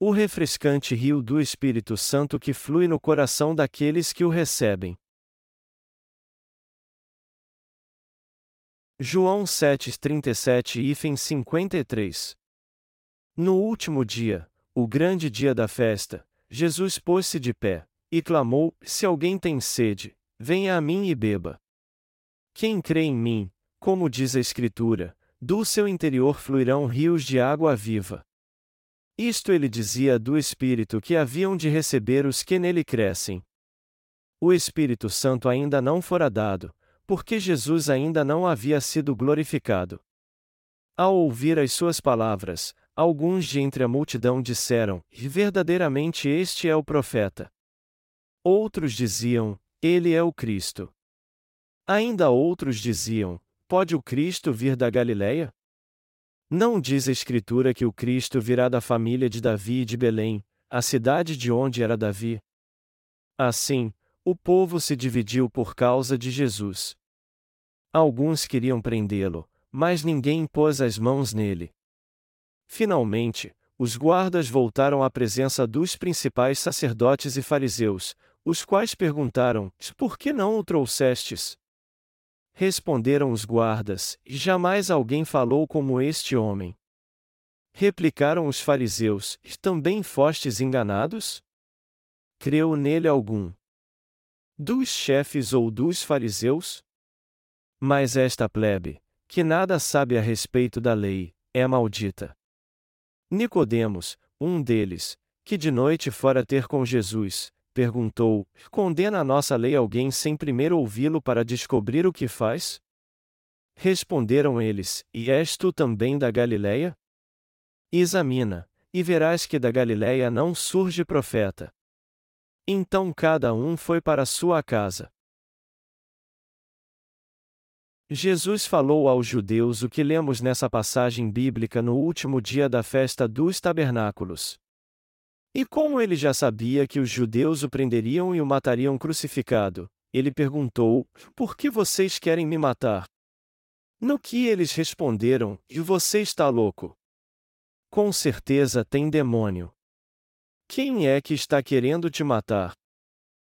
o refrescante rio do Espírito Santo que flui no coração daqueles que o recebem. João 7:37 e 53 No último dia, o grande dia da festa, Jesus pôs-se de pé e clamou: Se alguém tem sede, venha a mim e beba. Quem crê em mim, como diz a Escritura, do seu interior fluirão rios de água viva. Isto ele dizia do Espírito que haviam de receber os que nele crescem. O Espírito Santo ainda não fora dado, porque Jesus ainda não havia sido glorificado. Ao ouvir as suas palavras, alguns de entre a multidão disseram: Verdadeiramente este é o profeta. Outros diziam: Ele é o Cristo. Ainda outros diziam: Pode o Cristo vir da Galileia? Não diz a Escritura que o Cristo virá da família de Davi e de Belém, a cidade de onde era Davi? Assim, o povo se dividiu por causa de Jesus. Alguns queriam prendê-lo, mas ninguém pôs as mãos nele. Finalmente, os guardas voltaram à presença dos principais sacerdotes e fariseus, os quais perguntaram: Por que não o trouxestes? Responderam os guardas: Jamais alguém falou como este homem. Replicaram os fariseus: Também fostes enganados? Creu nele algum? Dos chefes ou dos fariseus? Mas esta plebe, que nada sabe a respeito da lei, é maldita. Nicodemos, um deles, que de noite fora ter com Jesus, perguntou: Condena a nossa lei alguém sem primeiro ouvi-lo para descobrir o que faz? Responderam eles: E és tu também da Galileia? Examina, e verás que da Galileia não surge profeta. Então cada um foi para sua casa. Jesus falou aos judeus o que lemos nessa passagem bíblica no último dia da festa dos tabernáculos. E como ele já sabia que os judeus o prenderiam e o matariam crucificado, ele perguntou: Por que vocês querem me matar? No que eles responderam: E você está louco? Com certeza tem demônio. Quem é que está querendo te matar?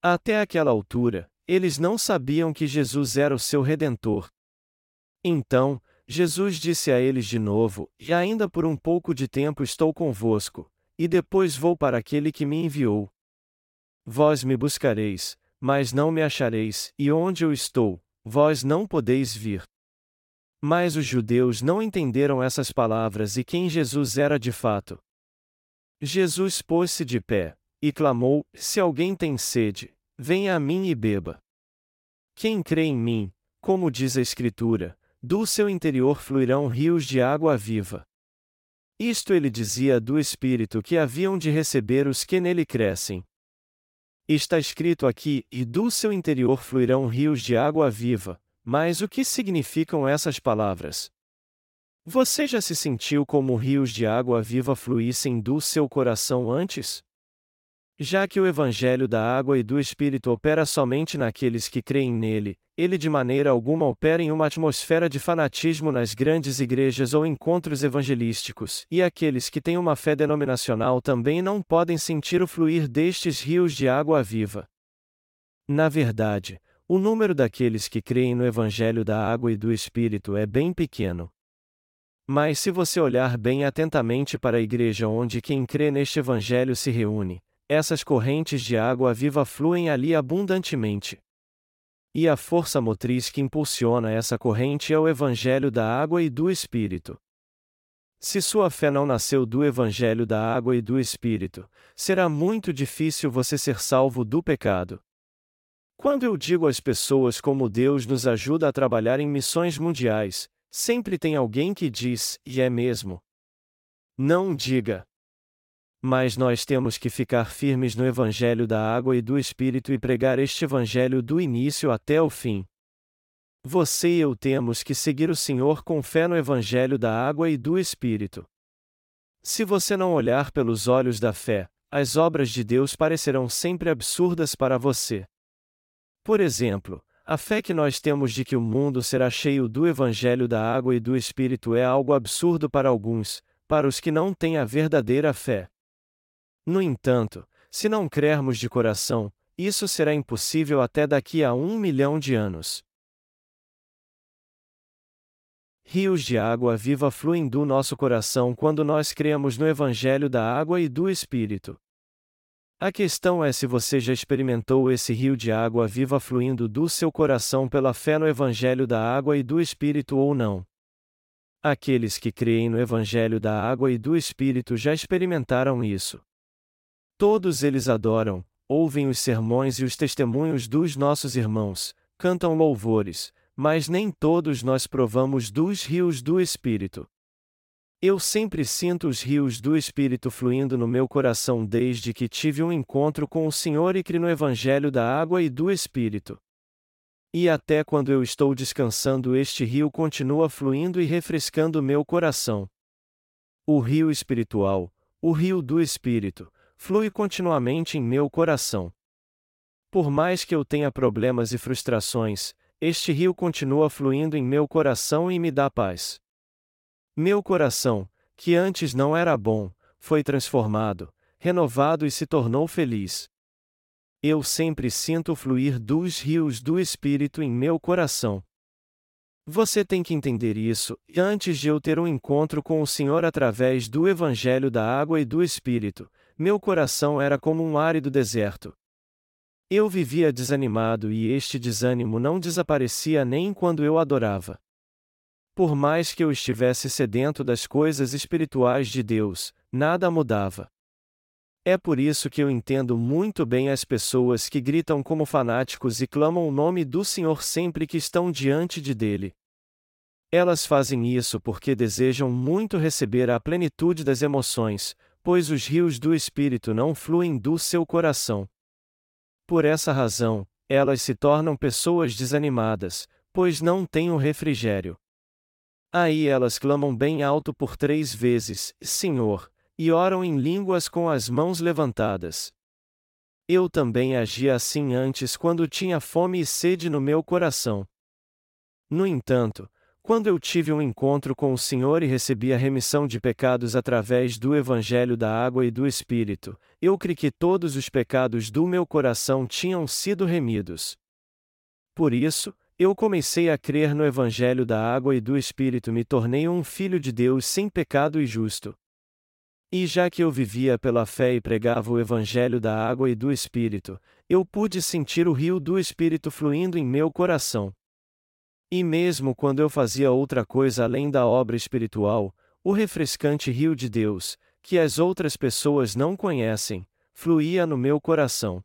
Até aquela altura, eles não sabiam que Jesus era o seu redentor. Então, Jesus disse a eles de novo: E ainda por um pouco de tempo estou convosco, e depois vou para aquele que me enviou. Vós me buscareis, mas não me achareis, e onde eu estou, vós não podeis vir. Mas os judeus não entenderam essas palavras e quem Jesus era de fato. Jesus pôs-se de pé, e clamou: Se alguém tem sede, venha a mim e beba. Quem crê em mim, como diz a Escritura, do seu interior fluirão rios de água viva. Isto ele dizia do Espírito que haviam de receber os que nele crescem. Está escrito aqui: e do seu interior fluirão rios de água viva. Mas o que significam essas palavras? Você já se sentiu como rios de água viva fluíssem do seu coração antes? Já que o Evangelho da água e do Espírito opera somente naqueles que creem nele, ele de maneira alguma opera em uma atmosfera de fanatismo nas grandes igrejas ou encontros evangelísticos, e aqueles que têm uma fé denominacional também não podem sentir o fluir destes rios de água viva. Na verdade, o número daqueles que creem no Evangelho da água e do Espírito é bem pequeno. Mas se você olhar bem atentamente para a igreja onde quem crê neste Evangelho se reúne, essas correntes de água viva fluem ali abundantemente. E a força motriz que impulsiona essa corrente é o Evangelho da água e do Espírito. Se sua fé não nasceu do Evangelho da água e do Espírito, será muito difícil você ser salvo do pecado. Quando eu digo às pessoas como Deus nos ajuda a trabalhar em missões mundiais, sempre tem alguém que diz, e é mesmo. Não diga. Mas nós temos que ficar firmes no Evangelho da água e do Espírito e pregar este Evangelho do início até o fim. Você e eu temos que seguir o Senhor com fé no Evangelho da água e do Espírito. Se você não olhar pelos olhos da fé, as obras de Deus parecerão sempre absurdas para você. Por exemplo, a fé que nós temos de que o mundo será cheio do Evangelho da água e do Espírito é algo absurdo para alguns, para os que não têm a verdadeira fé. No entanto, se não crermos de coração, isso será impossível até daqui a um milhão de anos. Rios de água viva fluem do nosso coração quando nós cremos no Evangelho da água e do Espírito. A questão é se você já experimentou esse rio de água viva fluindo do seu coração pela fé no Evangelho da água e do Espírito ou não. Aqueles que creem no Evangelho da água e do Espírito já experimentaram isso. Todos eles adoram, ouvem os sermões e os testemunhos dos nossos irmãos, cantam louvores, mas nem todos nós provamos dos rios do Espírito. Eu sempre sinto os rios do Espírito fluindo no meu coração desde que tive um encontro com o Senhor e criei no Evangelho da água e do Espírito. E até quando eu estou descansando, este rio continua fluindo e refrescando meu coração. O rio espiritual, o rio do Espírito, flui continuamente em meu coração. Por mais que eu tenha problemas e frustrações, este rio continua fluindo em meu coração e me dá paz. Meu coração, que antes não era bom, foi transformado, renovado e se tornou feliz. Eu sempre sinto fluir dos rios do Espírito em meu coração. Você tem que entender isso, e antes de eu ter um encontro com o Senhor através do Evangelho da Água e do Espírito, meu coração era como um árido deserto. Eu vivia desanimado e este desânimo não desaparecia nem quando eu adorava. Por mais que eu estivesse sedento das coisas espirituais de Deus, nada mudava. É por isso que eu entendo muito bem as pessoas que gritam como fanáticos e clamam o nome do Senhor sempre que estão diante de dele. Elas fazem isso porque desejam muito receber a plenitude das emoções, pois os rios do Espírito não fluem do seu coração. Por essa razão, elas se tornam pessoas desanimadas, pois não têm o refrigério. Aí elas clamam bem alto por três vezes: Senhor, e oram em línguas com as mãos levantadas. Eu também agia assim antes quando tinha fome e sede no meu coração. No entanto, quando eu tive um encontro com o Senhor e recebi a remissão de pecados através do Evangelho da Água e do Espírito, eu criei que todos os pecados do meu coração tinham sido remidos. Por isso, eu comecei a crer no Evangelho da água e do Espírito, me tornei um filho de Deus sem pecado e justo. E já que eu vivia pela fé e pregava o Evangelho da água e do Espírito, eu pude sentir o rio do Espírito fluindo em meu coração. E mesmo quando eu fazia outra coisa além da obra espiritual, o refrescante rio de Deus, que as outras pessoas não conhecem, fluía no meu coração.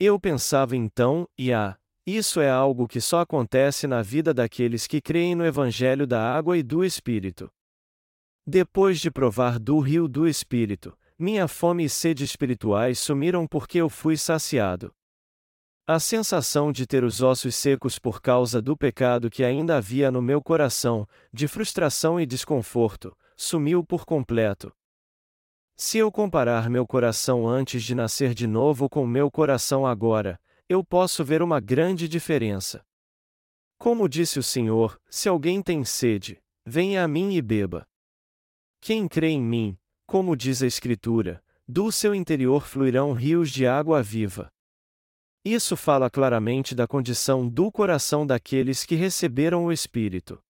Eu pensava então, e ah, isso é algo que só acontece na vida daqueles que creem no Evangelho da água e do Espírito. Depois de provar do rio do Espírito, minha fome e sede espirituais sumiram porque eu fui saciado. A sensação de ter os ossos secos por causa do pecado que ainda havia no meu coração, de frustração e desconforto, sumiu por completo. Se eu comparar meu coração antes de nascer de novo com meu coração agora, eu posso ver uma grande diferença. Como disse o Senhor: se alguém tem sede, venha a mim e beba. Quem crê em mim, como diz a Escritura, do seu interior fluirão rios de água viva. Isso fala claramente da condição do coração daqueles que receberam o Espírito.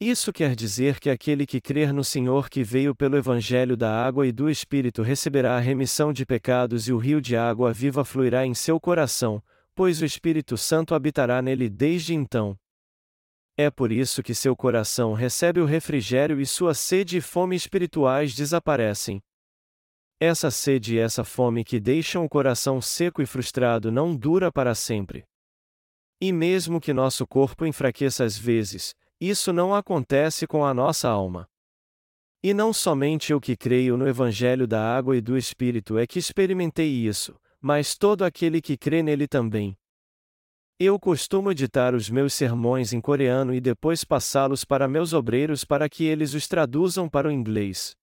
Isso quer dizer que aquele que crer no Senhor que veio pelo Evangelho da água e do Espírito receberá a remissão de pecados e o rio de água viva fluirá em seu coração, pois o Espírito Santo habitará nele desde então. É por isso que seu coração recebe o refrigério e sua sede e fome espirituais desaparecem. Essa sede e essa fome que deixam o coração seco e frustrado não dura para sempre. E mesmo que nosso corpo enfraqueça às vezes, isso não acontece com a nossa alma. E não somente eu que creio no Evangelho da Água e do Espírito é que experimentei isso, mas todo aquele que crê nele também. Eu costumo editar os meus sermões em coreano e depois passá-los para meus obreiros para que eles os traduzam para o inglês.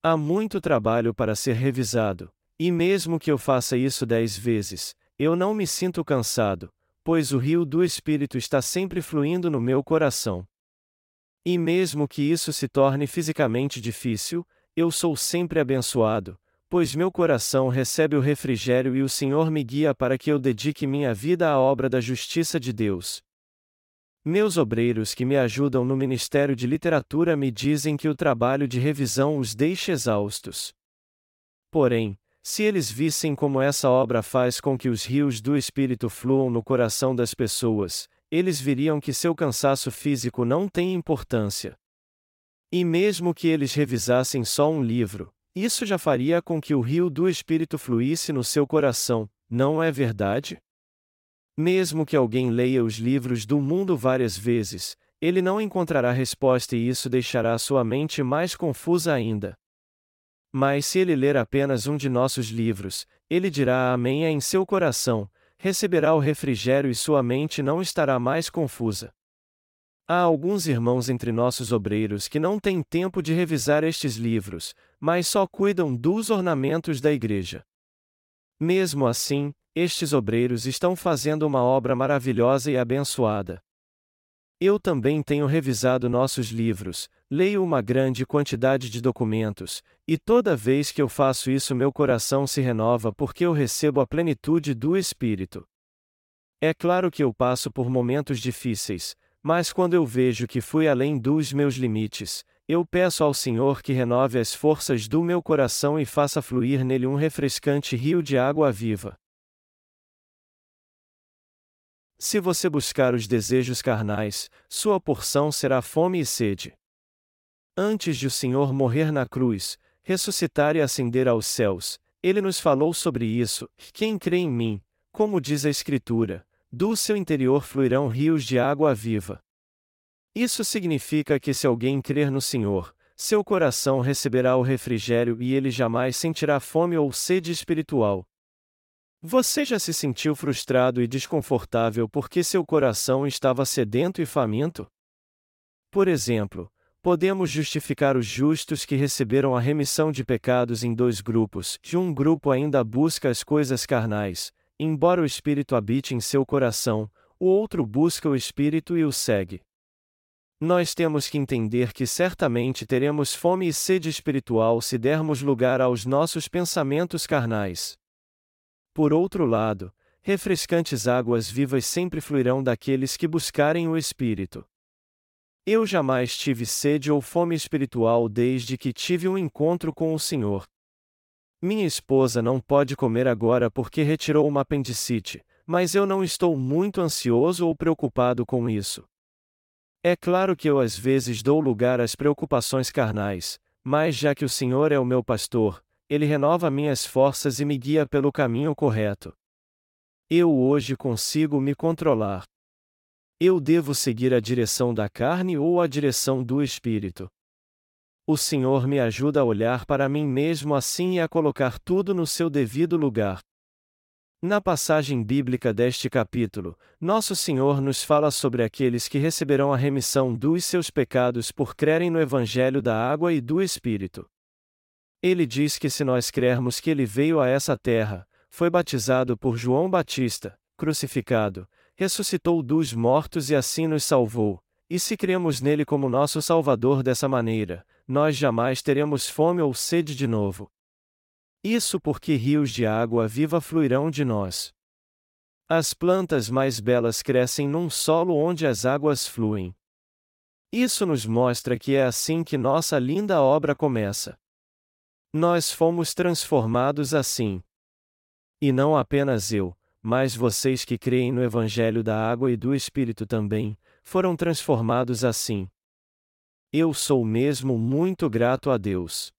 Há muito trabalho para ser revisado, e mesmo que eu faça isso dez vezes, eu não me sinto cansado, pois o rio do Espírito está sempre fluindo no meu coração. E mesmo que isso se torne fisicamente difícil, eu sou sempre abençoado, pois meu coração recebe o refrigério e o Senhor me guia para que eu dedique minha vida à obra da justiça de Deus. Meus obreiros que me ajudam no Ministério de Literatura me dizem que o trabalho de revisão os deixa exaustos. Porém, se eles vissem como essa obra faz com que os rios do Espírito fluam no coração das pessoas, eles viriam que seu cansaço físico não tem importância. E mesmo que eles revisassem só um livro, isso já faria com que o rio do Espírito fluísse no seu coração, não é verdade? Mesmo que alguém leia os livros do mundo várias vezes, ele não encontrará resposta e isso deixará sua mente mais confusa ainda. Mas se ele ler apenas um de nossos livros, ele dirá Amém em seu coração, receberá o refrigério e sua mente não estará mais confusa. Há alguns irmãos entre nossos obreiros que não têm tempo de revisar estes livros, mas só cuidam dos ornamentos da igreja. Mesmo assim, estes obreiros estão fazendo uma obra maravilhosa e abençoada. Eu também tenho revisado nossos livros, leio uma grande quantidade de documentos, e toda vez que eu faço isso meu coração se renova porque eu recebo a plenitude do Espírito. É claro que eu passo por momentos difíceis, mas quando eu vejo que fui além dos meus limites, eu peço ao Senhor que renove as forças do meu coração e faça fluir nele um refrescante rio de água viva. Se você buscar os desejos carnais, sua porção será fome e sede. Antes de o Senhor morrer na cruz, ressuscitar e ascender aos céus, ele nos falou sobre isso: quem crê em mim, como diz a Escritura, do seu interior fluirão rios de água viva. Isso significa que se alguém crer no Senhor, seu coração receberá o refrigério e ele jamais sentirá fome ou sede espiritual. Você já se sentiu frustrado e desconfortável porque seu coração estava sedento e faminto? Por exemplo, podemos justificar os justos que receberam a remissão de pecados em dois grupos, de um grupo ainda busca as coisas carnais, embora o Espírito habite em seu coração, o outro busca o Espírito e o segue. Nós temos que entender que certamente teremos fome e sede espiritual se dermos lugar aos nossos pensamentos carnais. Por outro lado, refrescantes águas vivas sempre fluirão daqueles que buscarem o Espírito. Eu jamais tive sede ou fome espiritual desde que tive um encontro com o Senhor. Minha esposa não pode comer agora porque retirou uma apendicite, mas eu não estou muito ansioso ou preocupado com isso. É claro que eu às vezes dou lugar às preocupações carnais, mas já que o Senhor é o meu pastor, ele renova minhas forças e me guia pelo caminho correto. Eu hoje consigo me controlar. Eu devo seguir a direção da carne ou a direção do espírito. O Senhor me ajuda a olhar para mim mesmo assim e a colocar tudo no seu devido lugar. Na passagem bíblica deste capítulo, Nosso Senhor nos fala sobre aqueles que receberão a remissão dos seus pecados por crerem no Evangelho da água e do Espírito. Ele diz que se nós crermos que ele veio a essa terra, foi batizado por João Batista, crucificado, ressuscitou dos mortos e assim nos salvou, e se cremos nele como nosso Salvador dessa maneira, nós jamais teremos fome ou sede de novo. Isso porque rios de água viva fluirão de nós. As plantas mais belas crescem num solo onde as águas fluem. Isso nos mostra que é assim que nossa linda obra começa. Nós fomos transformados assim. E não apenas eu, mas vocês que creem no Evangelho da Água e do Espírito também, foram transformados assim. Eu sou mesmo muito grato a Deus.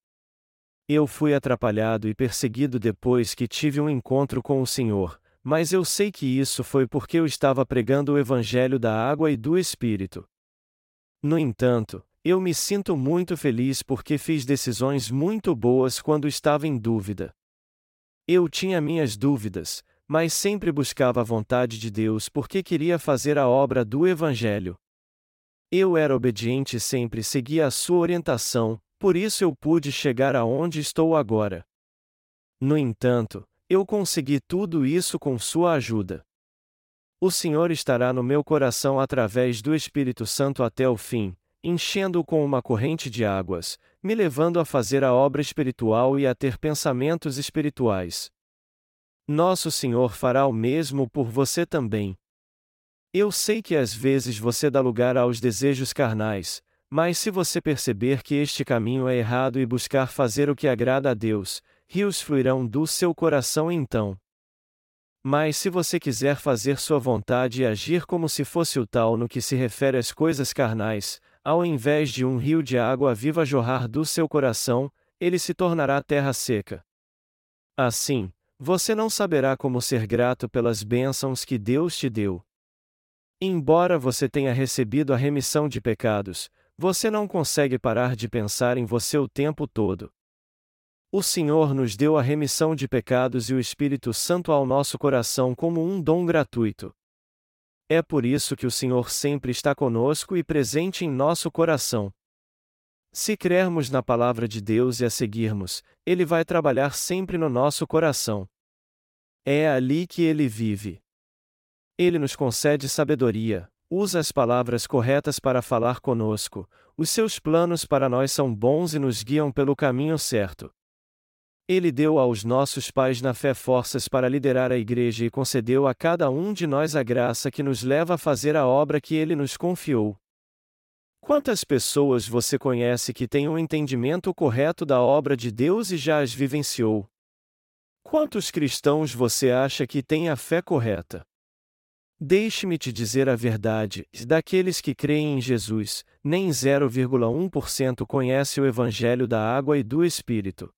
Eu fui atrapalhado e perseguido depois que tive um encontro com o Senhor, mas eu sei que isso foi porque eu estava pregando o Evangelho da Água e do Espírito. No entanto, eu me sinto muito feliz porque fiz decisões muito boas quando estava em dúvida. Eu tinha minhas dúvidas, mas sempre buscava a vontade de Deus porque queria fazer a obra do Evangelho. Eu era obediente e sempre seguia a sua orientação, por isso eu pude chegar aonde estou agora. No entanto, eu consegui tudo isso com sua ajuda. O Senhor estará no meu coração através do Espírito Santo até o fim, enchendo-o com uma corrente de águas, me levando a fazer a obra espiritual e a ter pensamentos espirituais. Nosso Senhor fará o mesmo por você também. Eu sei que às vezes você dá lugar aos desejos carnais, mas se você perceber que este caminho é errado e buscar fazer o que agrada a Deus, rios fluirão do seu coração então. Mas se você quiser fazer sua vontade e agir como se fosse o tal no que se refere às coisas carnais, ao invés de um rio de água viva jorrar do seu coração, ele se tornará terra seca. Assim, você não saberá como ser grato pelas bênçãos que Deus te deu. Embora você tenha recebido a remissão de pecados, você não consegue parar de pensar em você o tempo todo. O Senhor nos deu a remissão de pecados e o Espírito Santo ao nosso coração como um dom gratuito. É por isso que o Senhor sempre está conosco e presente em nosso coração. Se crermos na palavra de Deus e a seguirmos, Ele vai trabalhar sempre no nosso coração. É ali que Ele vive. Ele nos concede sabedoria, usa as palavras corretas para falar conosco, os seus planos para nós são bons e nos guiam pelo caminho certo. Ele deu aos nossos pais na fé forças para liderar a igreja e concedeu a cada um de nós a graça que nos leva a fazer a obra que ele nos confiou. Quantas pessoas você conhece que têm um entendimento correto da obra de Deus e já as vivenciou? Quantos cristãos você acha que têm a fé correta? Deixe-me te dizer a verdade: daqueles que creem em Jesus, nem 0,1% conhece o Evangelho da água e do Espírito.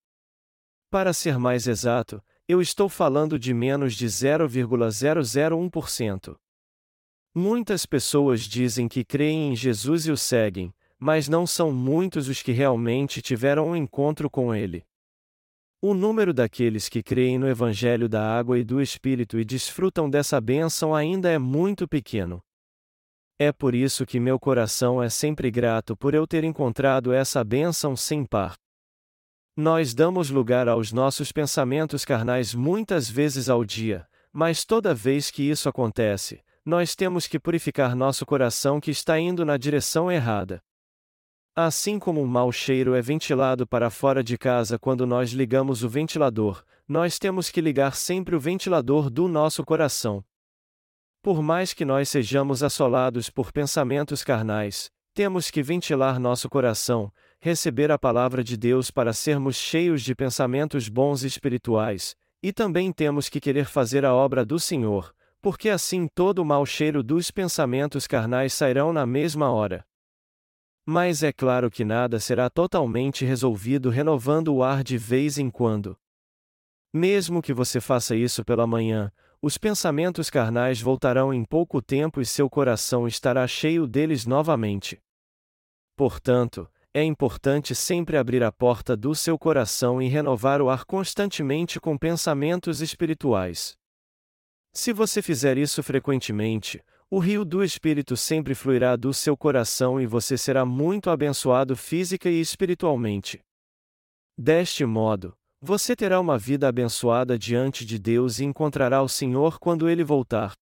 Para ser mais exato, eu estou falando de menos de 0,001%. Muitas pessoas dizem que creem em Jesus e o seguem, mas não são muitos os que realmente tiveram um encontro com ele. O número daqueles que creem no Evangelho da Água e do Espírito e desfrutam dessa bênção ainda é muito pequeno. É por isso que meu coração é sempre grato por eu ter encontrado essa bênção sem par. Nós damos lugar aos nossos pensamentos carnais muitas vezes ao dia, mas toda vez que isso acontece, nós temos que purificar nosso coração que está indo na direção errada. Assim como um mau cheiro é ventilado para fora de casa quando nós ligamos o ventilador, nós temos que ligar sempre o ventilador do nosso coração. Por mais que nós sejamos assolados por pensamentos carnais, temos que ventilar nosso coração, receber a palavra de Deus para sermos cheios de pensamentos bons e espirituais, e também temos que querer fazer a obra do Senhor, porque assim todo o mau cheiro dos pensamentos carnais sairão na mesma hora. Mas é claro que nada será totalmente resolvido renovando o ar de vez em quando. Mesmo que você faça isso pela manhã, os pensamentos carnais voltarão em pouco tempo e seu coração estará cheio deles novamente. Portanto, é importante sempre abrir a porta do seu coração e renovar o ar constantemente com pensamentos espirituais. Se você fizer isso frequentemente, o rio do Espírito sempre fluirá do seu coração e você será muito abençoado física e espiritualmente. Deste modo, você terá uma vida abençoada diante de Deus e encontrará o Senhor quando ele voltar.